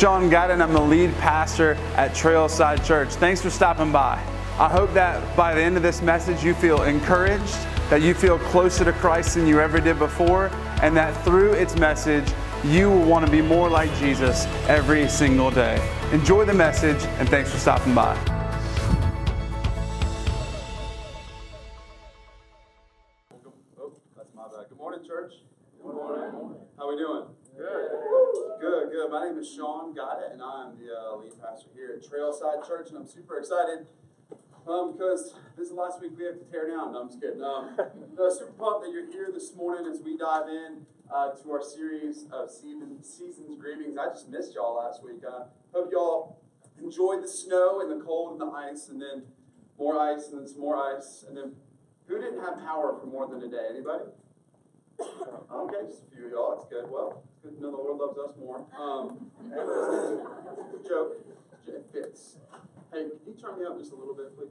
Sean Gadden. I'm the lead pastor at Trailside Church. Thanks for stopping by. I hope that by the end of this message, you feel encouraged, that you feel closer to Christ than you ever did before, and that through its message, you will want to be more like Jesus every single day. Enjoy the message, and thanks for stopping by. My name is Sean Goddard, and I'm the uh, lead pastor here at Trailside Church, and I'm super excited um, because this is the last week we have to tear down. No, I'm just kidding. Um, no, super pumped that you're here this morning as we dive in uh, to our series of season, seasons greetings. I just missed y'all last week. I uh, hope y'all enjoyed the snow and the cold and the ice, and then more ice, and then some more ice, and then who didn't have power for more than a day? Anybody? Okay, just a few of y'all. It's good. Well, good know the Lord loves us more. Um, joke. It fits. Hey, can you turn me up just a little bit, please?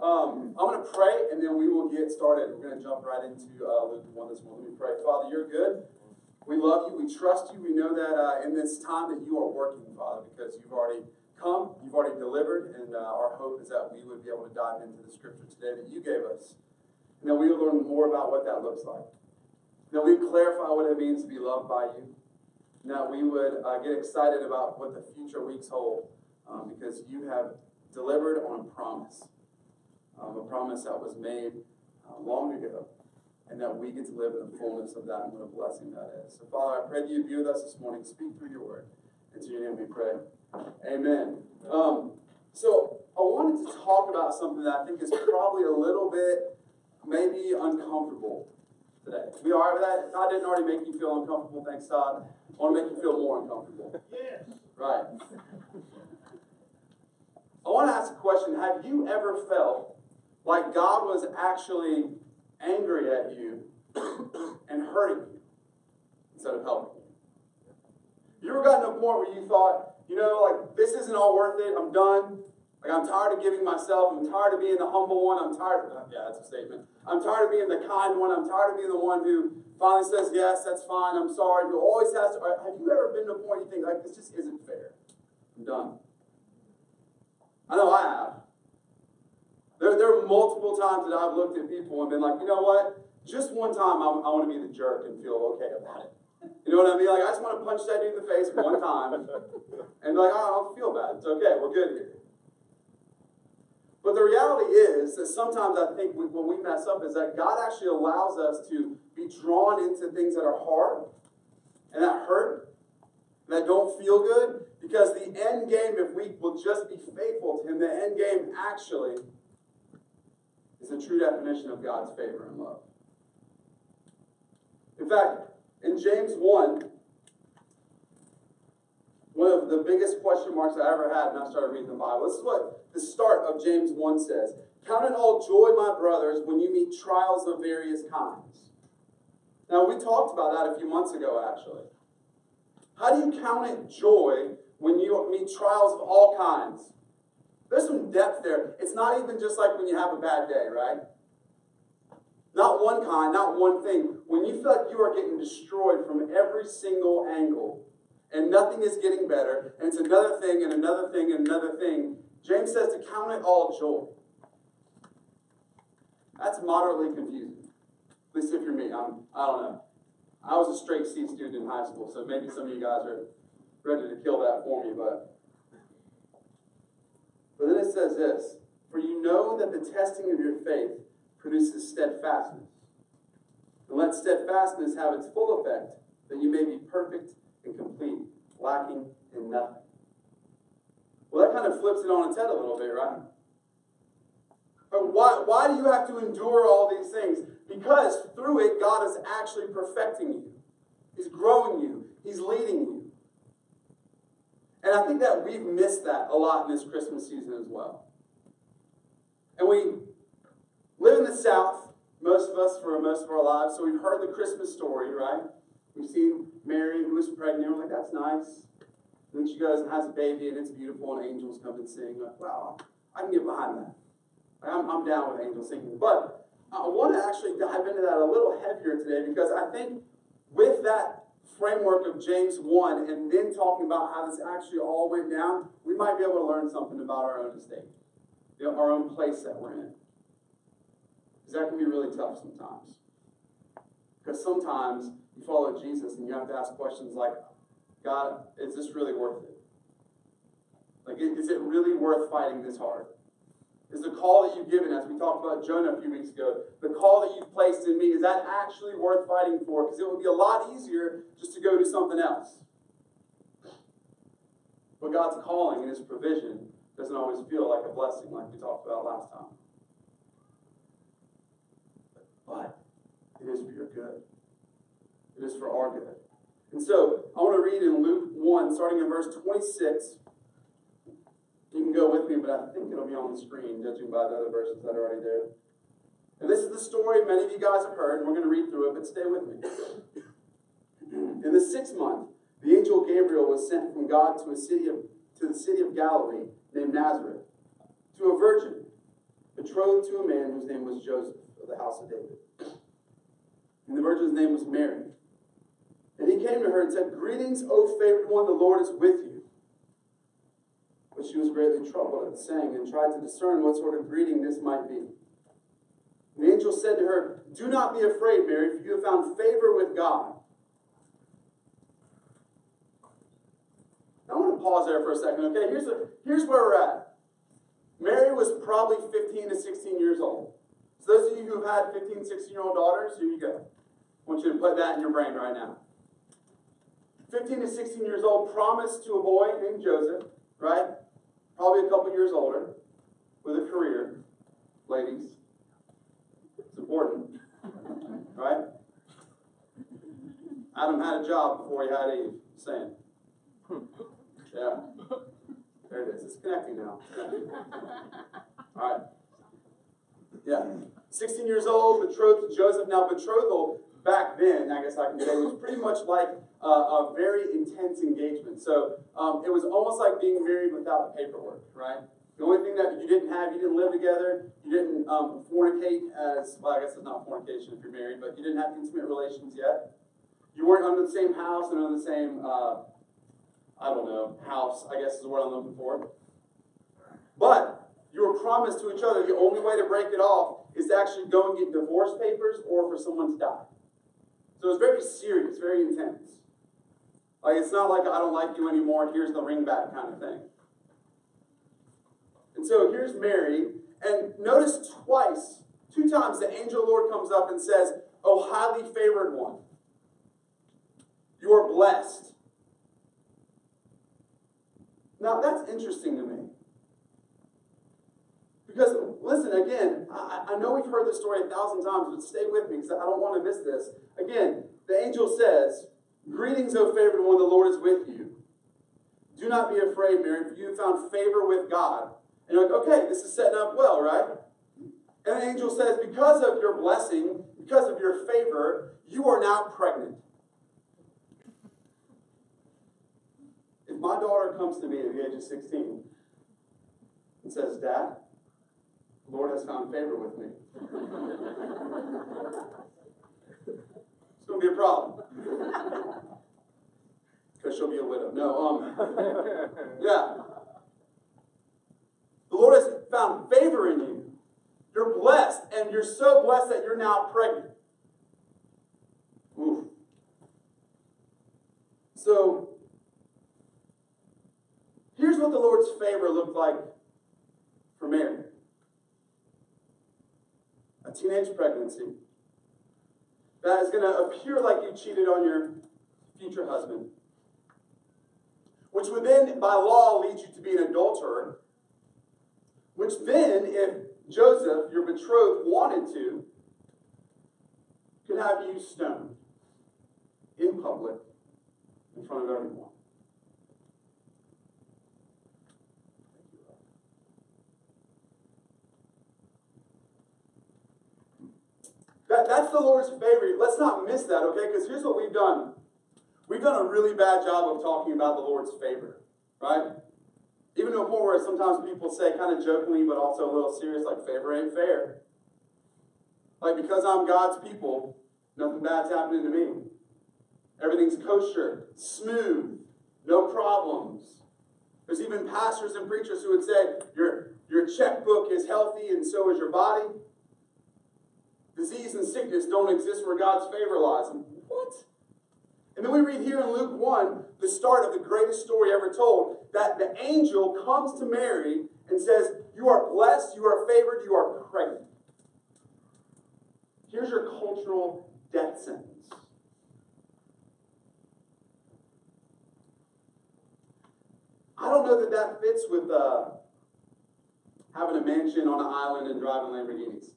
Um, I'm going to pray and then we will get started. We're going to jump right into uh, Luke 1 this morning. Let me pray. Father, you're good. We love you. We trust you. We know that uh, in this time that you are working, Father, because you've already come, you've already delivered, and uh, our hope is that we would be able to dive into the scripture today that you gave us. And that we will learn more about what that looks like. That we clarify what it means to be loved by you. And that we would uh, get excited about what the future weeks hold um, because you have delivered on a promise, um, a promise that was made uh, long ago, and that we get to live in the fullness of that and what a blessing that is. So, Father, I pray that you be with us this morning. Speak through your word. And to your name we pray. Amen. Um, so, I wanted to talk about something that I think is probably a little bit maybe uncomfortable today. We are that. God didn't already make you feel uncomfortable, thanks God. I want to make you feel more uncomfortable. Yes. Right. I want to ask a question. Have you ever felt like God was actually angry at you and hurting you instead of helping you? You ever gotten to a point where you thought, you know, like, this isn't all worth it, I'm done. Like, I'm tired of giving myself, I'm tired of being the humble one, I'm tired of, that. yeah, that's a statement. I'm tired of being the kind one, I'm tired of being the one who finally says, yes, that's fine, I'm sorry, who always has to, uh, have you ever been to a point you think, like, this just isn't fair? I'm done. I know I have. There, there are multiple times that I've looked at people and been like, you know what? Just one time I, I want to be the jerk and feel okay about it. You know what I mean? Like, I just want to punch that dude in the face one time and be like, oh, I don't feel bad. It's okay. We're good here. But the reality is that sometimes I think we, when we mess up is that God actually allows us to be drawn into things that are hard and that hurt, and that don't feel good, because the end game, if we will just be faithful to Him, the end game actually is a true definition of God's favor and love. In fact, in James 1, one of the biggest question marks I ever had when I started reading the Bible. This is what the start of James 1 says. Count it all joy, my brothers, when you meet trials of various kinds. Now, we talked about that a few months ago, actually. How do you count it joy when you meet trials of all kinds. There's some depth there. It's not even just like when you have a bad day, right? Not one kind, not one thing. When you feel like you are getting destroyed from every single angle and nothing is getting better, and it's another thing and another thing and another thing, James says to count it all joy. That's moderately confusing. At least if you're me. I'm, I don't know. I was a straight C student in high school, so maybe some of you guys are ready to kill that for me, but. But then it says this For you know that the testing of your faith produces steadfastness. And let steadfastness have its full effect, that you may be perfect and complete, lacking in nothing. Well, that kind of flips it on its head a little bit, right? But why, why do you have to endure all these things? Because through it, God is actually perfecting you. He's growing you. He's leading you. And I think that we've missed that a lot in this Christmas season as well. And we live in the South, most of us, for most of our lives, so we've heard the Christmas story, right? We've seen Mary who was pregnant. We're like, that's nice. Then she goes and has a baby, and it's beautiful, and angels come and sing. Like, wow, I can get behind that. I'm, I'm down with angels singing. But I want to actually dive into that a little heavier today because I think with that framework of James 1 and then talking about how this actually all went down, we might be able to learn something about our own estate, you know, our own place that we're in. Because that can be really tough sometimes. Because sometimes you follow Jesus and you have to ask questions like, God, is this really worth it? Like, is it really worth fighting this hard? Is the call that you've given, as we talked about Jonah a few weeks ago, the call that you've placed in me, is that actually worth fighting for? Because it would be a lot easier just to go do something else. But God's calling and His provision doesn't always feel like a blessing, like we talked about last time. But it is for your good, it is for our good. And so I want to read in Luke 1, starting in verse 26. You can go with me, but I think it'll be on the screen, judging by the other verses that are already there. And this is the story many of you guys have heard, and we're going to read through it, but stay with me. In the sixth month, the angel Gabriel was sent from God to a city of to the city of Galilee named Nazareth, to a virgin, betrothed to a man whose name was Joseph of the house of David. And the virgin's name was Mary. And he came to her and said, Greetings, O favored one, the Lord is with you. But she was greatly troubled the saying and tried to discern what sort of greeting this might be. The angel said to her, Do not be afraid, Mary, for you have found favor with God. I want to pause there for a second, okay? Here's, a, here's where we're at. Mary was probably 15 to 16 years old. So, those of you who've had 15, 16 year old daughters, here you go. I want you to put that in your brain right now. 15 to 16 years old, promised to a boy named Joseph, right? Probably a couple years older, with a career. Ladies, it's important, right? Adam had a job before he had Eve. Saying. Yeah. There it is. It's connecting now. All right. Yeah. 16 years old, betrothed to Joseph. Now, betrothal back then, I guess I can say, was pretty much like a, a very intense engagement. So um, it was almost like being married without the paperwork, right? The only thing that you didn't have, you didn't live together, you didn't um, fornicate as, well, I guess it's not fornication if you're married, but you didn't have intimate relations yet. You weren't under the same house and under the same, uh, I don't know, house, I guess is what I'm looking for. But you were promised to each other the only way to break it off is to actually go and get divorce papers or for someone to die. So it's very serious, very intense. Like it's not like I don't like you anymore, here's the ring back kind of thing. And so here's Mary, and notice twice, two times the angel Lord comes up and says, Oh, highly favored one, you are blessed. Now that's interesting to me. Because, listen, again, I, I know we've heard this story a thousand times, but stay with me because I don't want to miss this. Again, the angel says, Greetings, O favored one, the Lord is with you. Do not be afraid, Mary, for you have found favor with God. And you're like, okay, this is setting up well, right? And the angel says, Because of your blessing, because of your favor, you are now pregnant. If my daughter comes to me at the age of 16 and says, Dad, the Lord has found favor with me. it's going to be a problem. Because she'll be a widow. No, um, yeah. The Lord has found favor in you. You're blessed, and you're so blessed that you're now pregnant. Oof. So, here's what the Lord's favor looked like for Mary a teenage pregnancy that is going to appear like you cheated on your future husband, which would then, by law, lead you to be an adulterer, which then, if Joseph, your betrothed, wanted to, could have you stoned in public in front of everyone. That, that's the Lord's favor. Let's not miss that, okay? Because here's what we've done. We've done a really bad job of talking about the Lord's favor, right? Even to a point where sometimes people say, kind of jokingly, but also a little serious, like, favor ain't fair. Like, because I'm God's people, nothing bad's happening to me. Everything's kosher, smooth, no problems. There's even pastors and preachers who would say, Your, your checkbook is healthy and so is your body. Disease and sickness don't exist where God's favor lies. What? And then we read here in Luke 1, the start of the greatest story ever told, that the angel comes to Mary and says, You are blessed, you are favored, you are pregnant. Here's your cultural death sentence. I don't know that that fits with uh, having a mansion on an island and driving Lamborghinis.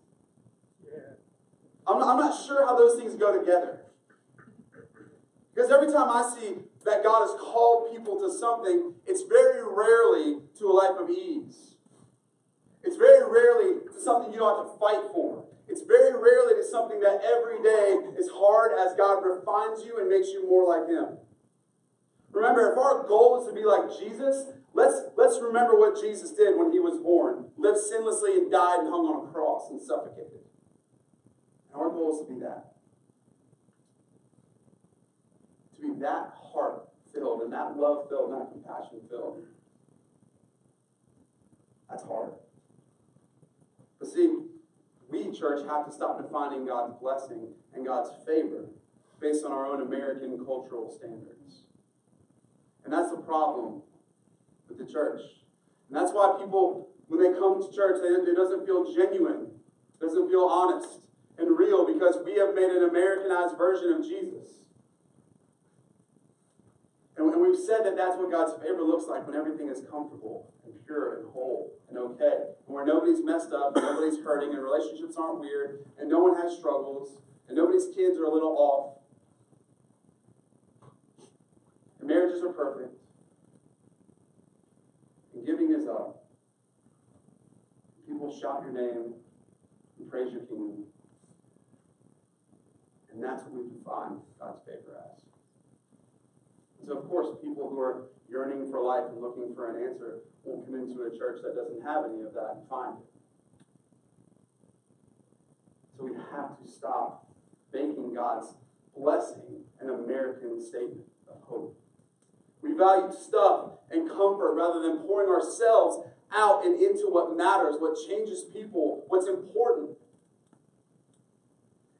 I'm, not, I'm not sure how those things go together. Because every time I see that God has called people to something, it's very rarely to a life of ease. It's very rarely to something you don't have to fight for. It's very rarely to something that every day is hard as God refines you and makes you more like Him. Remember, if our goal is to be like Jesus, let's, let's remember what Jesus did when He was born lived sinlessly and died and hung on a cross and suffocated. Our goal is to be that. To be that heart filled and that love filled and that compassion filled. That's hard. But see, we, church, have to stop defining God's blessing and God's favor based on our own American cultural standards. And that's the problem with the church. And that's why people, when they come to church, they, it doesn't feel genuine, it doesn't feel honest and real because we have made an Americanized version of Jesus. And, we've said that that's what God's favor looks like when everything is comfortable and pure and whole and okay. And where nobody's messed up, and nobody's hurting, and relationships aren't weird, and no one has struggles, and nobody's kids are a little off. And marriages are perfect. And giving is up. People shout your name and praise your kingdom. And that's what we define God's favor as. So, of course, people who are yearning for life and looking for an answer won't come into a church that doesn't have any of that and find it. So, we have to stop making God's blessing an American statement of hope. We value stuff and comfort rather than pouring ourselves out and into what matters, what changes people, what's important.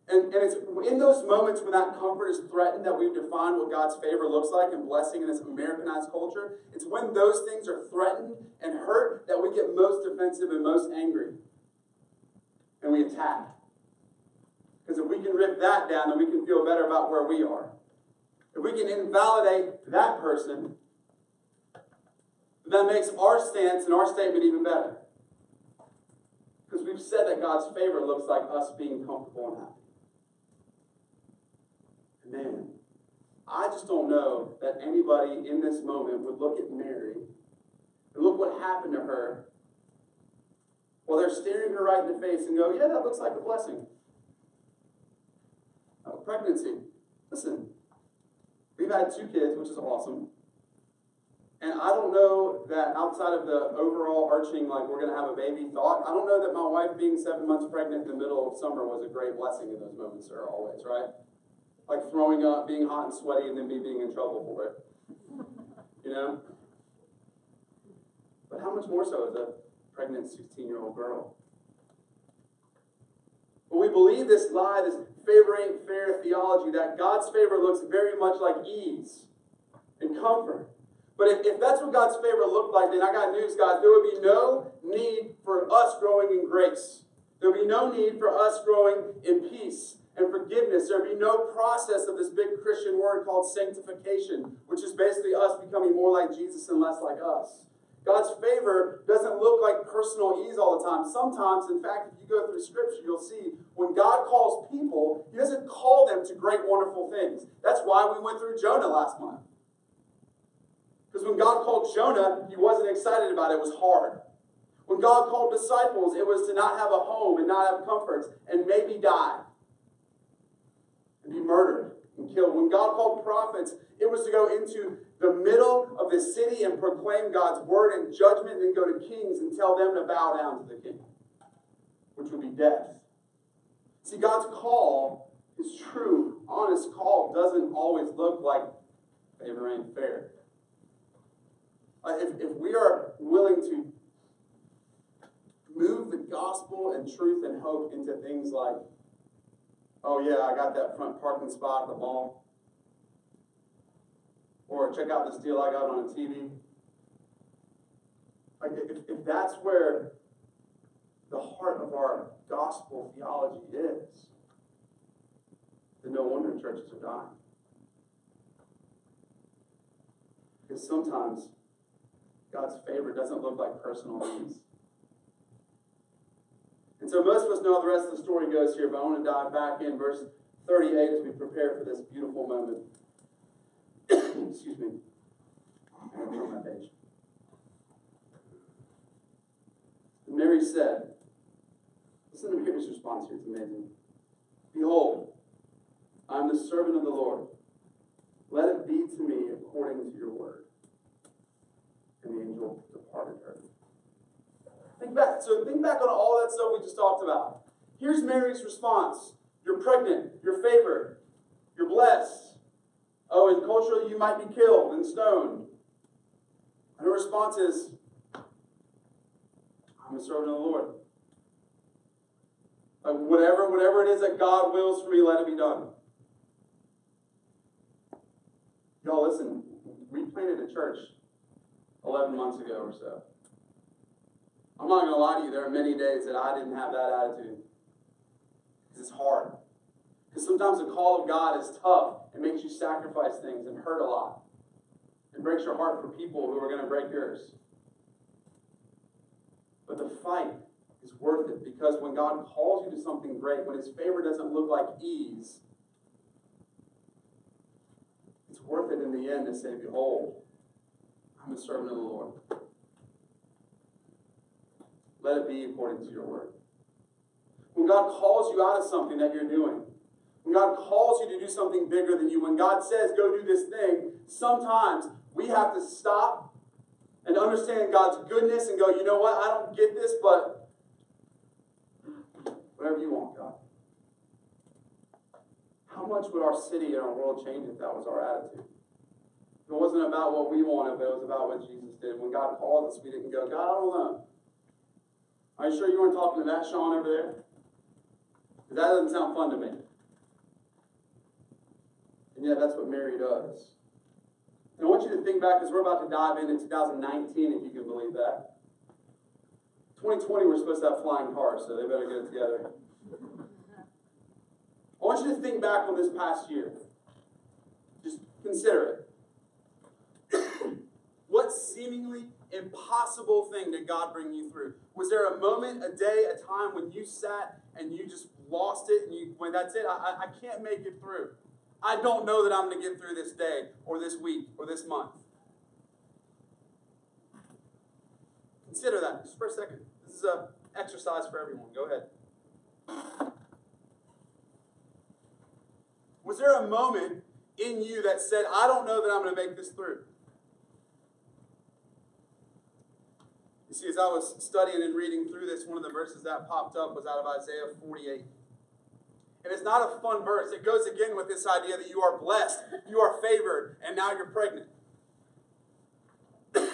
And, and it's in those moments when that comfort is threatened that we've defined what God's favor looks like and blessing in this Americanized culture. It's when those things are threatened and hurt that we get most defensive and most angry. And we attack. Because if we can rip that down, then we can feel better about where we are. If we can invalidate that person, that makes our stance and our statement even better. Because we've said that God's favor looks like us being comfortable and happy. Man, I just don't know that anybody in this moment would look at Mary and look what happened to her while they're staring her right in the face and go, Yeah, that looks like a blessing. Uh, pregnancy. Listen, we've had two kids, which is awesome. And I don't know that outside of the overall arching, like we're going to have a baby thought, I don't know that my wife being seven months pregnant in the middle of summer was a great blessing in those moments, or always, right? Like throwing up, being hot and sweaty, and then me being in trouble for it. You know? But how much more so as a pregnant 16 year old girl? But we believe this lie, this favor ain't fair theology, that God's favor looks very much like ease and comfort. But if, if that's what God's favor looked like, then I got news, guys. There would be no need for us growing in grace. There would be no need for us growing in peace and forgiveness. There'd be no process of this big Christian word called sanctification, which is basically us becoming more like Jesus and less like us. God's favor doesn't look like personal ease all the time. Sometimes, in fact, if you go through Scripture, you'll see when God calls people, He doesn't call them to great, wonderful things. That's why we went through Jonah last month. Because when God called Jonah, He wasn't excited about it, it was hard. When God called disciples, it was to not have a home and not have comforts and maybe die and be murdered and killed. When God called prophets, it was to go into the middle of the city and proclaim God's word and judgment, and then go to kings and tell them to bow down to the king, which would be death. See, God's call his true, honest call doesn't always look like favor ain't fair. If, if we are willing to move the gospel and truth and hope into things like, oh yeah, I got that front parking spot at the mall. Or check out this deal I got on a TV. Like if, if that's where the heart of our gospel theology is, then no wonder churches are dying. Because sometimes God's favor doesn't look like personal needs. And so most of us know how the rest of the story goes here, but I want to dive back in verse 38 as we prepare for this beautiful moment. Excuse me. On my page. Mary said, listen to Mary's response here, it's amazing. Behold, I am the servant of the Lord. Let it be to me according to your word. And the angel departed her. Think back. So think back on all that stuff we just talked about. Here's Mary's response. You're pregnant. You're favored. You're blessed. Oh, and culturally you might be killed and stoned. And her response is, I'm a servant of the Lord. Like whatever, whatever it is that God wills for me, let it be done. Y'all listen, we planted a church 11 months ago or so. I'm not going to lie to you, there are many days that I didn't have that attitude. Because it's hard. Because sometimes the call of God is tough. It makes you sacrifice things and hurt a lot. It breaks your heart for people who are going to break yours. But the fight is worth it because when God calls you to something great, when His favor doesn't look like ease, it's worth it in the end to say, Behold, I'm a servant of the Lord. Let it be according to your word. When God calls you out of something that you're doing, when God calls you to do something bigger than you, when God says, go do this thing, sometimes we have to stop and understand God's goodness and go, you know what, I don't get this, but whatever you want, God. How much would our city and our world change if that was our attitude? It wasn't about what we wanted, but it was about what Jesus did. When God called us, we didn't go, God, I don't know. Are you sure you weren't talking to that Sean over there? Because that doesn't sound fun to me. And yet, that's what Mary does. And I want you to think back because we're about to dive into 2019, if you can believe that. 2020, we're supposed to have flying cars, so they better get it together. I want you to think back on this past year. Just consider it. what seemingly impossible thing did God bring you through? Was there a moment, a day, a time when you sat and you just lost it and you when that's it, I, I can't make it through. I don't know that I'm going to get through this day or this week or this month. Consider that just for a second. This is an exercise for everyone. Go ahead. Was there a moment in you that said, I don't know that I'm going to make this through? See, as I was studying and reading through this, one of the verses that popped up was out of Isaiah 48. And it's not a fun verse. It goes again with this idea that you are blessed, you are favored, and now you're pregnant. this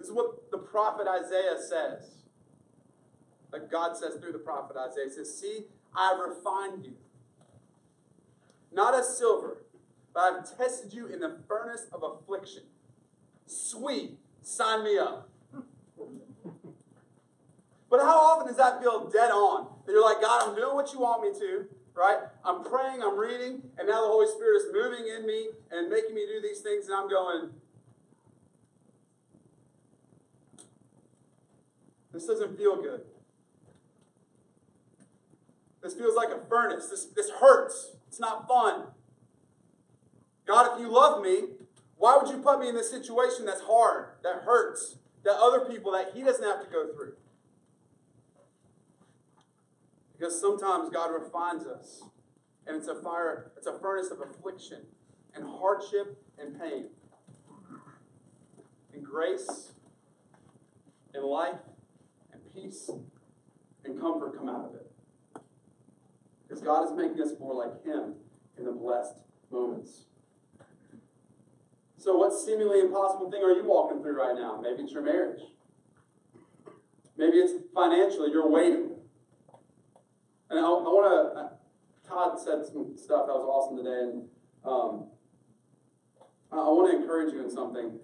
is what the prophet Isaiah says. Like God says through the prophet Isaiah. He says, See, I refined you. Not as silver, but I've tested you in the furnace of affliction. Sweet, sign me up. But how often does that feel dead on? That you're like, God, I'm doing what you want me to, right? I'm praying, I'm reading, and now the Holy Spirit is moving in me and making me do these things, and I'm going, this doesn't feel good. This feels like a furnace. This, this hurts. It's not fun. God, if you love me, why would you put me in this situation that's hard, that hurts, that other people that He doesn't have to go through? Because sometimes God refines us. And it's a fire, it's a furnace of affliction and hardship and pain. And grace and life and peace and comfort come out of it. Because God is making us more like Him in the blessed moments. So, what seemingly impossible thing are you walking through right now? Maybe it's your marriage. Maybe it's financially, you're waiting. And I, I want to, uh, Todd said some stuff that was awesome today, and um, I, I want to encourage you in something.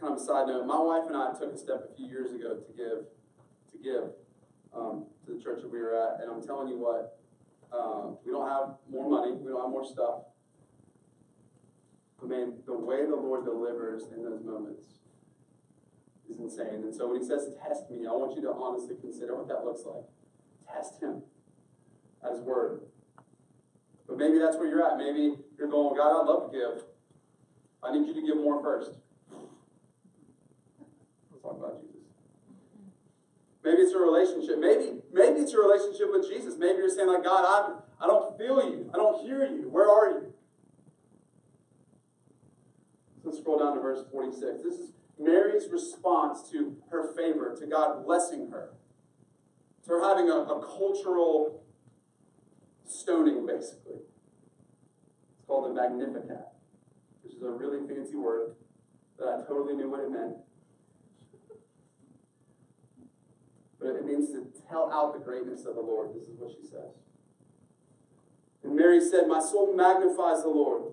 Kind of a side note. My wife and I took a step a few years ago to give, to give um, to the church that we were at, and I'm telling you what, um, we don't have more money, we don't have more stuff. Man, the way the Lord delivers in those moments is insane. And so when he says test me, I want you to honestly consider what that looks like. Test him at his word. But maybe that's where you're at. Maybe you're going, God, I'd love to give. I need you to give more first. Let's talk about Jesus. Maybe it's a relationship. Maybe, maybe it's your relationship with Jesus. Maybe you're saying, like, God, I, I don't feel you. I don't hear you. Where are you? Let's scroll down to verse 46. This is Mary's response to her favor, to God blessing her, to her having a, a cultural stoning, basically. It's called the Magnificat, which is a really fancy word that I totally knew what it meant. But it means to tell out the greatness of the Lord. This is what she says. And Mary said, My soul magnifies the Lord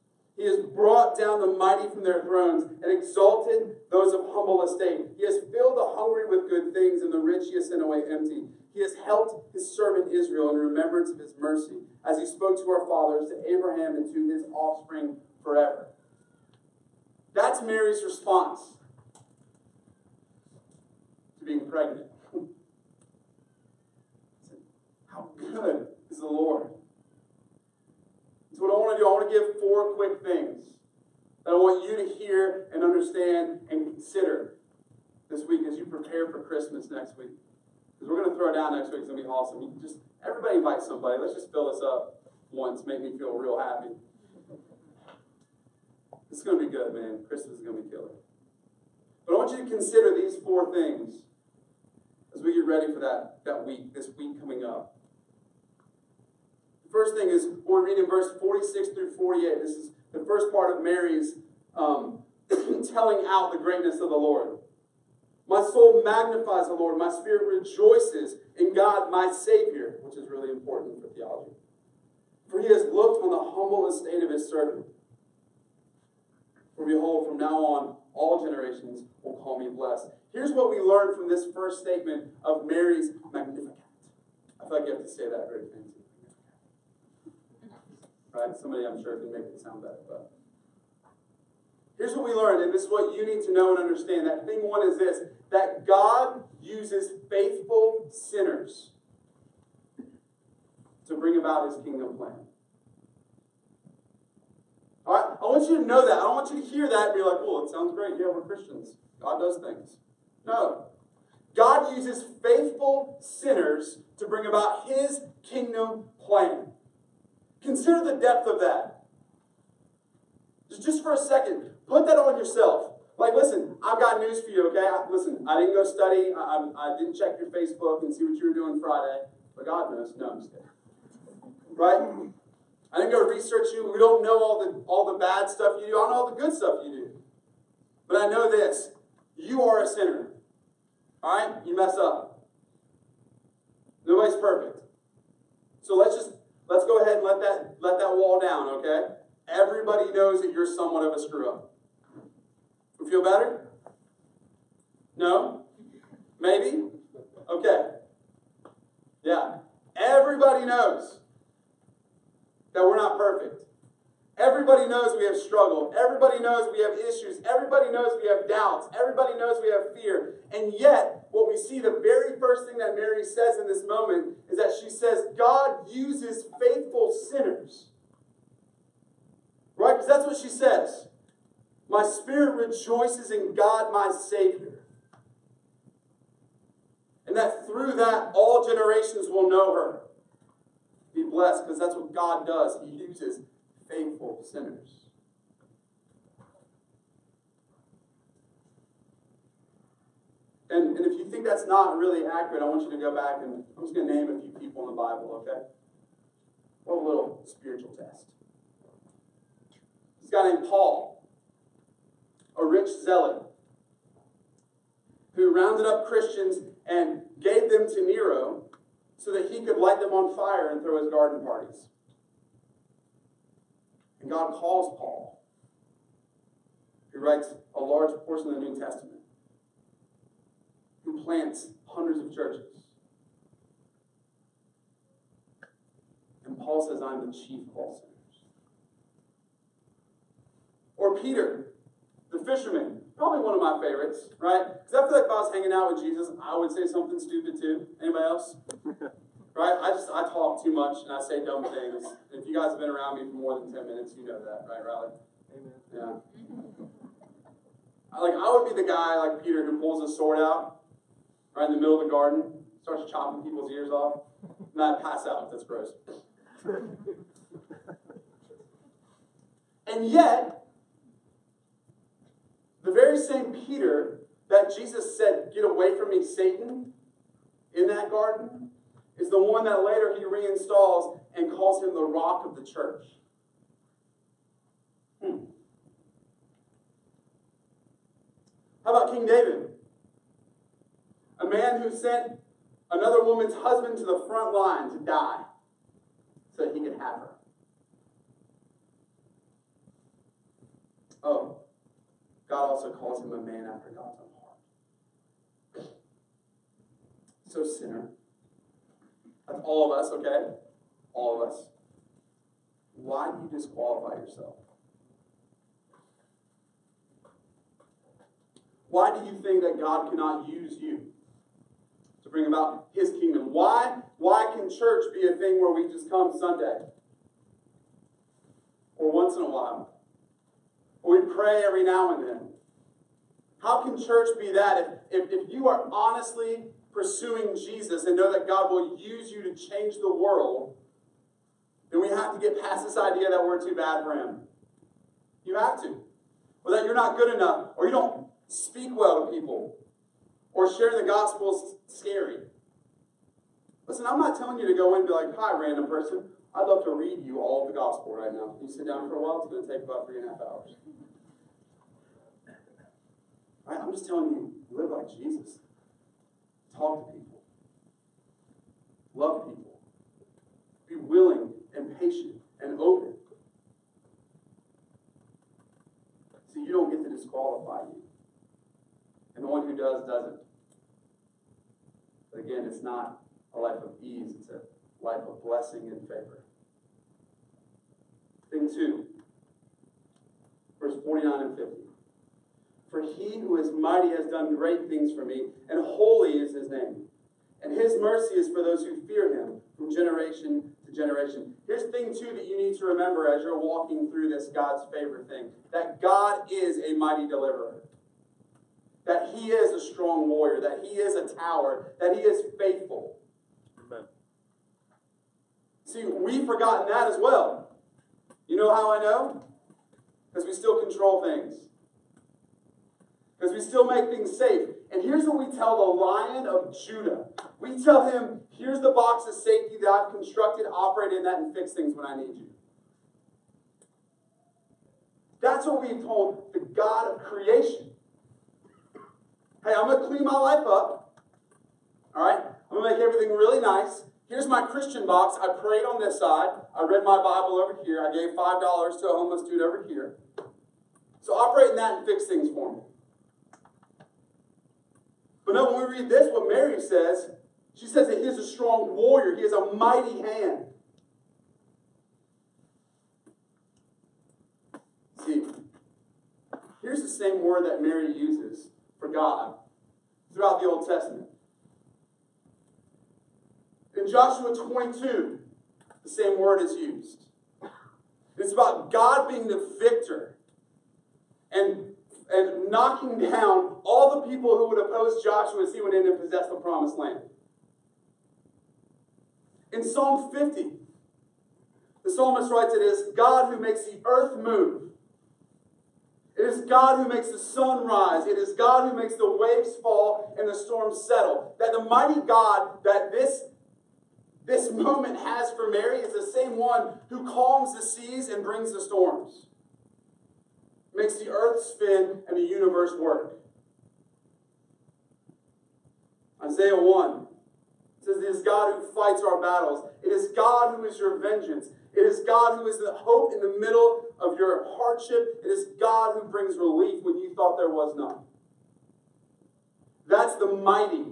He has brought down the mighty from their thrones and exalted those of humble estate. He has filled the hungry with good things, and the rich he has sent away empty. He has helped his servant Israel in remembrance of his mercy, as he spoke to our fathers, to Abraham, and to his offspring forever. That's Mary's response to being pregnant. How good is the Lord? So, what I want to do, I want to give four quick things that I want you to hear and understand and consider this week as you prepare for Christmas next week. Because we're going to throw down next week. It's going to be awesome. You just everybody invite somebody. Let's just fill this up once. Make me feel real happy. It's going to be good, man. Christmas is going to be killer. But I want you to consider these four things as we get ready for that, that week, this week coming up. First thing is we're reading verse 46 through 48. This is the first part of Mary's um, telling out the greatness of the Lord. My soul magnifies the Lord. My spirit rejoices in God, my Savior, which is really important for theology. For he has looked on the humble estate of his servant. For behold, from now on, all generations will call me blessed. Here's what we learn from this first statement of Mary's Magnificat. I feel like you have to say that very fancy. Right? Somebody I'm sure can make it sound better, but here's what we learned, and this is what you need to know and understand. That thing one is this that God uses faithful sinners to bring about his kingdom plan. All right? I want you to know that. I don't want you to hear that and be like, well, it sounds great. Yeah, we're Christians. God does things. No. God uses faithful sinners to bring about his kingdom plan. Consider the depth of that. Just for a second, put that on yourself. Like, listen, I've got news for you, okay? Listen, I didn't go study. I, I, didn't check your Facebook and see what you were doing Friday. But God knows. No, I'm just kidding. Right? I didn't go research you. We don't know all the all the bad stuff you do. I know all the good stuff you do. But I know this. You are a sinner. All right? You mess up. Nobody's perfect. So let's just Let's go ahead and let that, let that wall down, okay? Everybody knows that you're somewhat of a screw up. You feel better? No? Maybe? Okay. Yeah. Everybody knows that we're not perfect. Everybody knows we have struggle. Everybody knows we have issues. Everybody knows we have doubts. Everybody knows we have fear. And yet, what we see, the very first thing that Mary says in this moment is that she says, God uses faithful sinners. Right? Because that's what she says. My spirit rejoices in God, my Savior. And that through that, all generations will know her. Be blessed, because that's what God does. He uses faithful sinners. And, and if you think that's not really accurate, I want you to go back and I'm just going to name a few people in the Bible, okay? What a little spiritual test. This guy named Paul, a rich zealot, who rounded up Christians and gave them to Nero so that he could light them on fire and throw his garden parties. And God calls Paul, who writes a large portion of the New Testament who plants hundreds of churches. And Paul says, I'm the chief of all sinners. Or Peter, the fisherman, probably one of my favorites, right? Because I feel like if I was hanging out with Jesus, I would say something stupid too. Anybody else? right? I just I talk too much and I say dumb things. If you guys have been around me for more than ten minutes, you know that, right, Riley? Amen. Yeah. Like I would be the guy like Peter who pulls his sword out right in the middle of the garden, starts chopping people's ears off, and I pass out. That's gross. and yet, the very same Peter that Jesus said, Get away from me, Satan, in that garden, is the one that later he reinstalls and calls him the rock of the church. Hmm. How about King David? A man who sent another woman's husband to the front line to die so that he could have her. Oh, God also calls him a man after God's own heart. So, sinner. That's all of us, okay? All of us. Why do you disqualify yourself? Why do you think that God cannot use you? To bring about his kingdom. Why? Why can church be a thing where we just come Sunday? Or once in a while? Or we pray every now and then? How can church be that if, if, if you are honestly pursuing Jesus and know that God will use you to change the world, then we have to get past this idea that we're too bad for Him. You have to. Or that you're not good enough, or you don't speak well to people, or sharing the gospel is scary. Listen, I'm not telling you to go in and be like, hi, random person. I'd love to read you all of the gospel right now. You sit down for a while, it's going to take about three and a half hours. Right? I'm just telling you, live like Jesus. Talk to people. Love people. Be willing and patient and open. So you don't get to disqualify you. And the one who does, doesn't. But again, it's not a life of ease, it's a life of blessing and favor. Thing two, verse 49 and 50. For he who is mighty has done great things for me, and holy is his name. And his mercy is for those who fear him from generation to generation. Here's the thing two that you need to remember as you're walking through this God's favor thing that God is a mighty deliverer that he is a strong warrior, that he is a tower, that he is faithful. Amen. See, we've forgotten that as well. You know how I know? Because we still control things. Because we still make things safe. And here's what we tell the lion of Judah. We tell him, here's the box of safety that I've constructed, operate in that, and fix things when I need you. That's what we told the God of creation. Hey, I'm going to clean my life up. All right? I'm going to make everything really nice. Here's my Christian box. I prayed on this side. I read my Bible over here. I gave $5 to a homeless dude over here. So operate in that and fix things for me. But now when we read this, what Mary says, she says that he is a strong warrior. He has a mighty hand. See, here's the same word that Mary uses for God throughout the Old Testament. In Joshua 22, the same word is used. It's about God being the victor. and, and knocking down all the people who would oppose Joshua as he went in and possess the promised land. In Psalm 50, the psalmist writes, It is God who makes the earth move. It is God who makes the sun rise. It is God who makes the waves fall and the storms settle. That the mighty God that this, this moment has for Mary is the same one who calms the seas and brings the storms, makes the earth spin and the universe work. Isaiah 1 says, It is God who fights our battles. It is God who is your vengeance. It is God who is the hope in the middle of your hardship. It is God who brings relief when you thought there was none. That's the mighty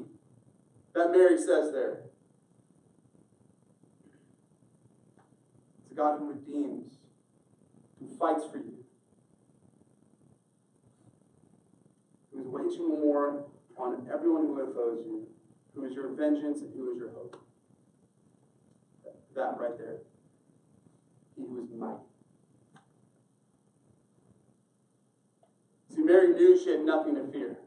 that Mary says there. It's a God who redeems, who fights for you, waging war on everyone who opposes you, who is your vengeance and who is your hope. That right there. He who is mighty. See, Mary knew she had nothing to fear.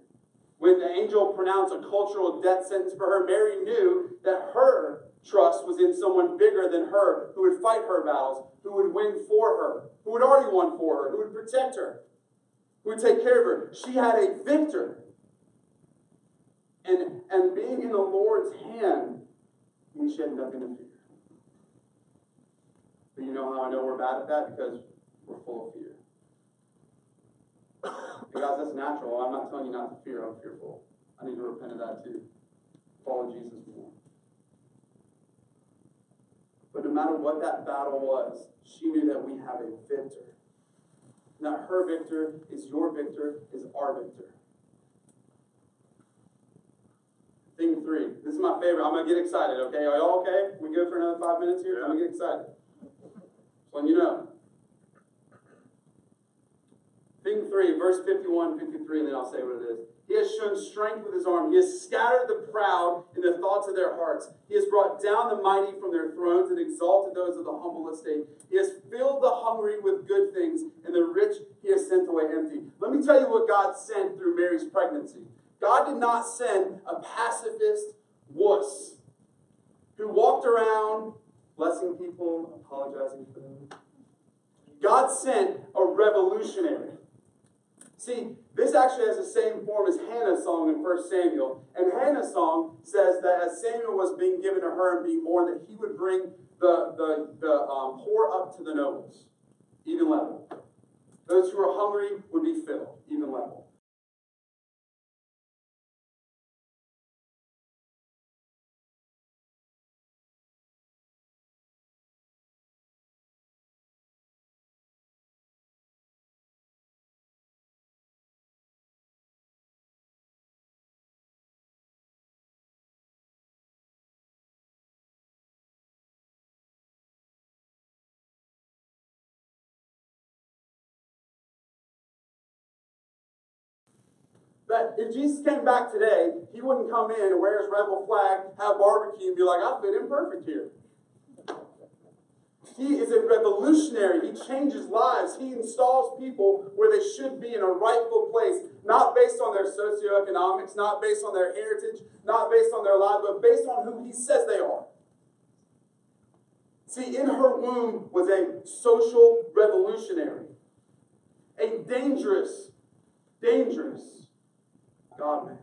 When the angel pronounced a cultural death sentence for her, Mary knew that her trust was in someone bigger than her who would fight her battles, who would win for her, who had already won for her, who would protect her, who take care of her. She had a victor. And, and being in the Lord's hand means she had nothing to fear. But you know how I know we're bad at that? Because we're full of fear. And guys, that's natural. I'm not telling you not to fear. I'm fearful. I need to repent of that too. Follow Jesus more. But no matter what that battle was, she knew that we have a victor. Not her victor is your victor, is our victor. Thing three. This is my favorite. I'm gonna get excited, okay? Are y'all okay? We good for another five minutes here? I'm gonna get excited. Just letting you know. Thing three, verse 51, 53, and then I'll say what it is. He has shown strength with his arm. He has scattered the proud in the thoughts of their hearts. He has brought down the mighty from their thrones and exalted those of the humble estate. He has filled the hungry with good things, and the rich he has sent away empty. Let me tell you what God sent through Mary's pregnancy. God did not send a pacifist wuss who walked around blessing people, apologizing for them. God sent a revolutionary. See, this actually has the same form as Hannah's song in 1 Samuel. And Hannah's song says that as Samuel was being given to her and being born, that he would bring the, the, the um, poor up to the nobles, even level. Those who are hungry would be filled, even level. That if Jesus came back today, he wouldn't come in and wear his rebel flag, have barbecue, and be like, I fit in perfect here. He is a revolutionary. He changes lives. He installs people where they should be in a rightful place, not based on their socioeconomics, not based on their heritage, not based on their life, but based on who he says they are. See, in her womb was a social revolutionary, a dangerous, dangerous God man.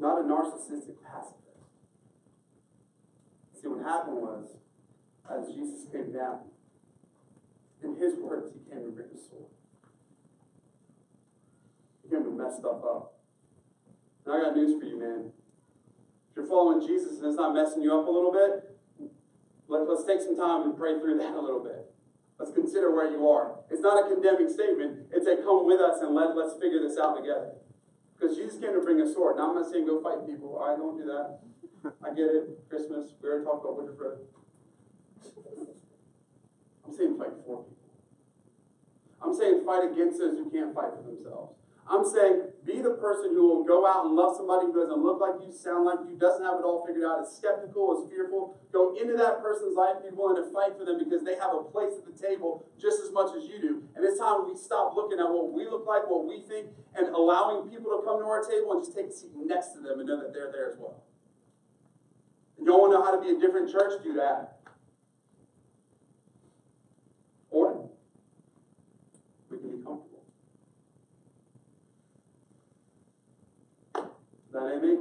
Not a narcissistic pacifist. See, what happened was, as Jesus came down, in his words, he came to bring a sword. He came to mess stuff up. And I got news for you, man. If you're following Jesus and it's not messing you up a little bit, let, let's take some time and pray through that a little bit. Let's consider where you are. It's not a condemning statement. It's a come with us and let, let's figure this out together. Because Jesus came to bring a sword. Now, I'm not saying go fight people. All right, don't do that. I get it. Christmas. We already talked about Winterford. I'm saying fight for people. I'm saying fight against those who can't fight for themselves. I'm saying be the person who will go out and love somebody who doesn't look like you, sound like you, doesn't have it all figured out, is skeptical, is fearful. Go into that person's life, be willing to fight for them because they have a place at the table just as much as you do. And it's time we stop looking at what we look like, what we think, and allowing people to come to our table and just take a seat next to them and know that they're there as well. You don't want to know how to be a different church? Do that. Or we can be comfortable. That me.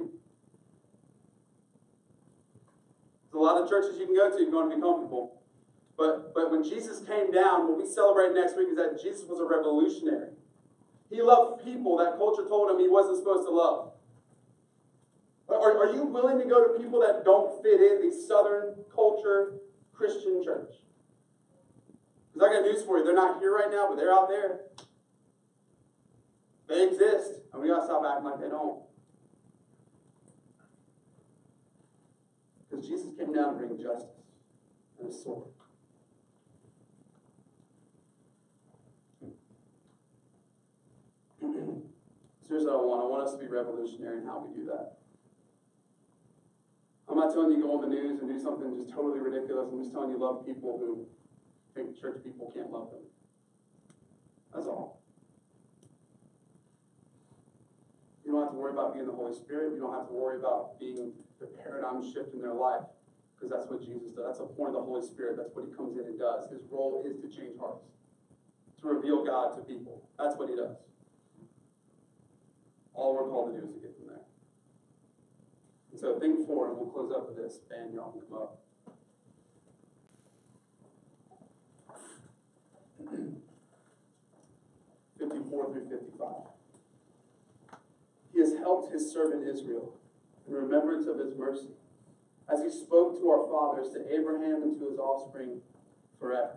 There's a lot of churches you can go to if you want to be comfortable. But, but when Jesus came down, what we celebrate next week is that Jesus was a revolutionary. He loved people that culture told him he wasn't supposed to love. Are, are you willing to go to people that don't fit in the Southern culture Christian church? Because I got news for you. They're not here right now, but they're out there. They exist, and we got to stop acting like they don't. Because Jesus came down to bring justice and a sword. so here's what I want. I want us to be revolutionary in how we do that. I'm not telling you go on the news and do something just totally ridiculous. I'm just telling you love people who think church people can't love them. That's all. You don't have to worry about being the Holy Spirit. We don't have to worry about being the paradigm shift in their life because that's what Jesus does. That's the point of the Holy Spirit. That's what he comes in and does. His role is to change hearts, to reveal God to people. That's what he does. All we're called to do is to get from there. And so think four, and we'll close up with this. Band, y'all can come up. Fifty-four through fifty-five. He has helped his servant Israel in remembrance of his mercy, as he spoke to our fathers, to Abraham and to his offspring forever.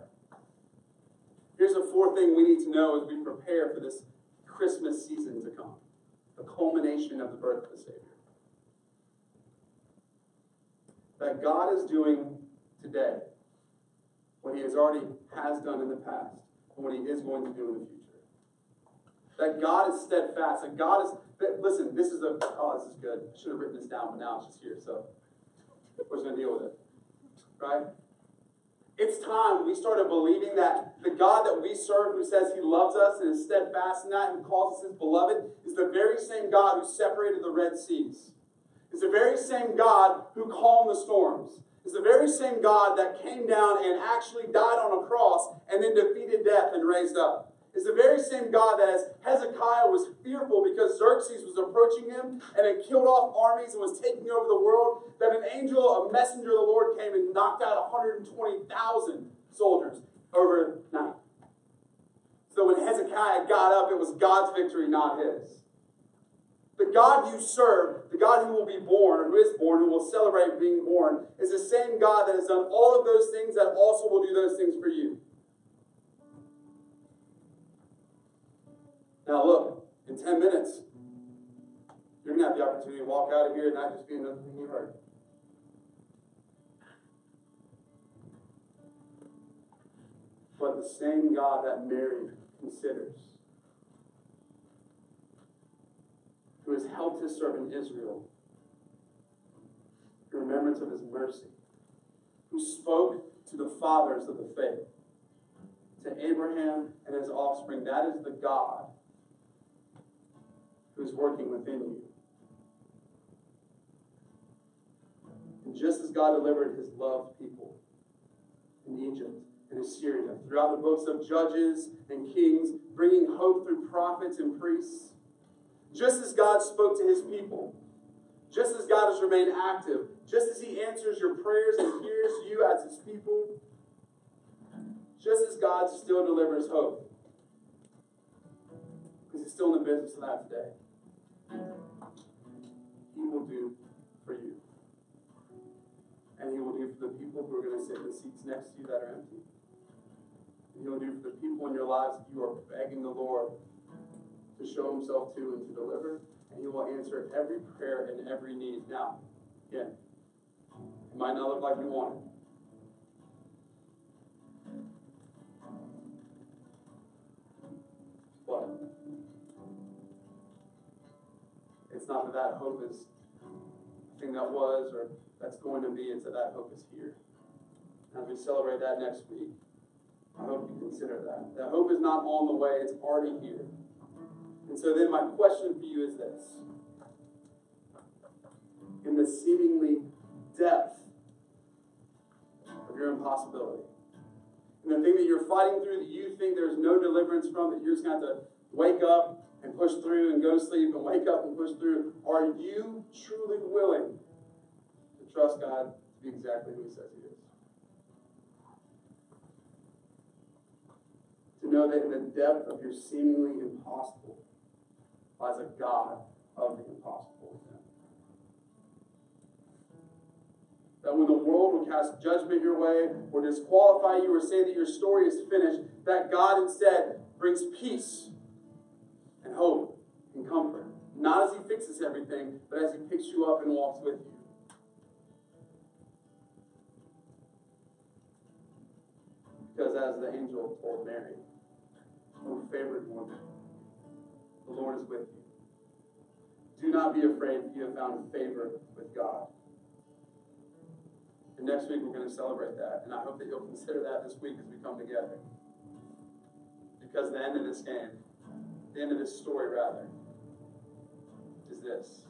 Here's the fourth thing we need to know as we prepare for this Christmas season to come the culmination of the birth of the Savior. That God is doing today what he has already has done in the past and what he is going to do in the future. That God is steadfast, That God is listen, this is a oh, this is good. I should have written this down, but now it's just here, so we're just gonna deal with it. Right? It's time we started believing that the God that we serve, who says He loves us and is steadfast in that and calls us His beloved, is the very same God who separated the Red Seas. It's the very same God who calmed the storms. It's the very same God that came down and actually died on a cross and then defeated death and raised up is the very same God that as Hezekiah was fearful because Xerxes was approaching him and had killed off armies and was taking over the world, that an angel, a messenger of the Lord came and knocked out 120,000 soldiers overnight. So when Hezekiah got up, it was God's victory, not his. The God you serve, the God who will be born, or who is born, who will celebrate being born, is the same God that has done all of those things that also will do those things for you. Now, look, in 10 minutes, you're going to have the opportunity to walk out of here and not just be another thing you heard. But the same God that Mary considers, who has helped his servant Israel in remembrance of his mercy, who spoke to the fathers of the faith, to Abraham and his offspring, that is the God who's working within you. And just as God delivered his loved people in Egypt and Assyria, throughout the books of Judges and Kings, bringing hope through prophets and priests, just as God spoke to his people, just as God has remained active, just as he answers your prayers and hears you as his people, just as God still delivers hope. Because he's still in the business of that today. Will do for you. And He will do for the people who are going to sit in the seats next to you that are empty. And He will do for the people in your lives that you are begging the Lord to show Himself to and to deliver. And He will answer every prayer and every need. Now, again, it might not look like you want it. But It's not that that hope is that was or that's going to be, it's that that hope is here. And as we celebrate that next week, I hope you consider that. That hope is not on the way, it's already here. And so then my question for you is this. In the seemingly depth of your impossibility, and the thing that you're fighting through that you think there's no deliverance from, that you're just going to have to wake up and push through and go to sleep and wake up and push through, are you truly willing to trust God to be exactly who He says He is? To know that in the depth of your seemingly impossible lies a God of the impossible. That when the world will cast judgment your way or disqualify you or say that your story is finished, that God instead brings peace and hope and comfort. Not as He fixes everything, but as He picks you up and walks with you. Because as the angel told Mary, O favored woman, the Lord is with you. Do not be afraid, you have found favor with God. And next week we're going to celebrate that. And I hope that you'll consider that this week as we come together. Because the end of this game, the end of this story, rather, is this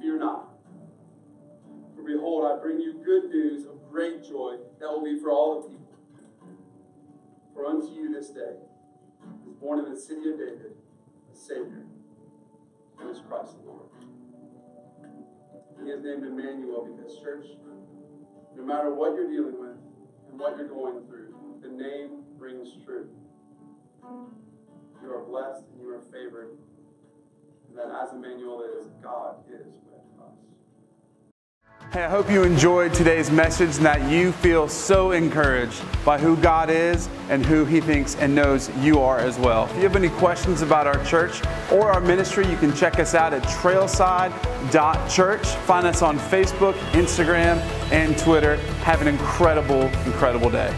Fear not. For behold, I bring you good news of great joy that will be for all the people. For unto you this day is born in the city of David a Savior, who is Christ the Lord. He is named Emmanuel because, church, no matter what you're dealing with and what you're going through, the name rings true. You are blessed and you are favored. And that as Emmanuel is, God is with us. Hey, I hope you enjoyed today's message and that you feel so encouraged by who God is and who He thinks and knows you are as well. If you have any questions about our church or our ministry, you can check us out at trailside.church. Find us on Facebook, Instagram, and Twitter. Have an incredible, incredible day.